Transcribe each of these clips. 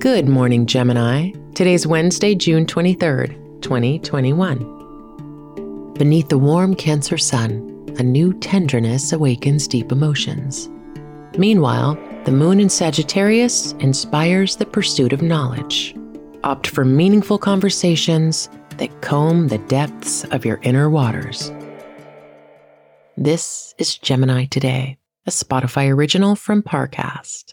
Good morning, Gemini. Today's Wednesday, June 23rd, 2021. Beneath the warm Cancer sun, a new tenderness awakens deep emotions. Meanwhile, the moon in Sagittarius inspires the pursuit of knowledge. Opt for meaningful conversations that comb the depths of your inner waters. This is Gemini Today, a Spotify original from Parcast.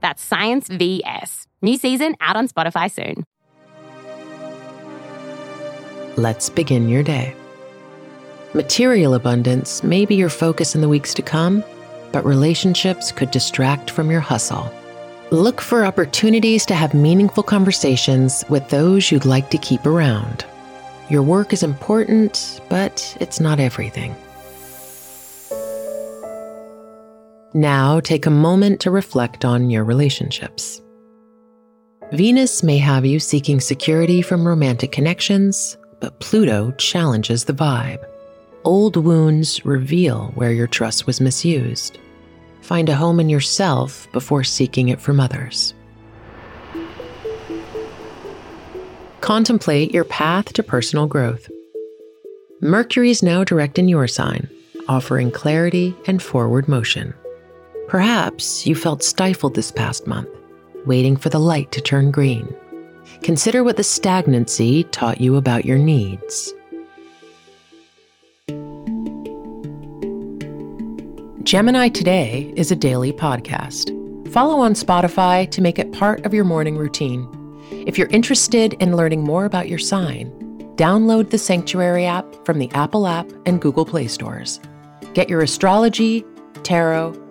That's Science VS. New season out on Spotify soon. Let's begin your day. Material abundance may be your focus in the weeks to come, but relationships could distract from your hustle. Look for opportunities to have meaningful conversations with those you'd like to keep around. Your work is important, but it's not everything. Now take a moment to reflect on your relationships. Venus may have you seeking security from romantic connections, but Pluto challenges the vibe. Old wounds reveal where your trust was misused. Find a home in yourself before seeking it from others. Contemplate your path to personal growth. Mercury is now direct in your sign, offering clarity and forward motion. Perhaps you felt stifled this past month, waiting for the light to turn green. Consider what the stagnancy taught you about your needs. Gemini Today is a daily podcast. Follow on Spotify to make it part of your morning routine. If you're interested in learning more about your sign, download the Sanctuary app from the Apple app and Google Play stores. Get your astrology, tarot,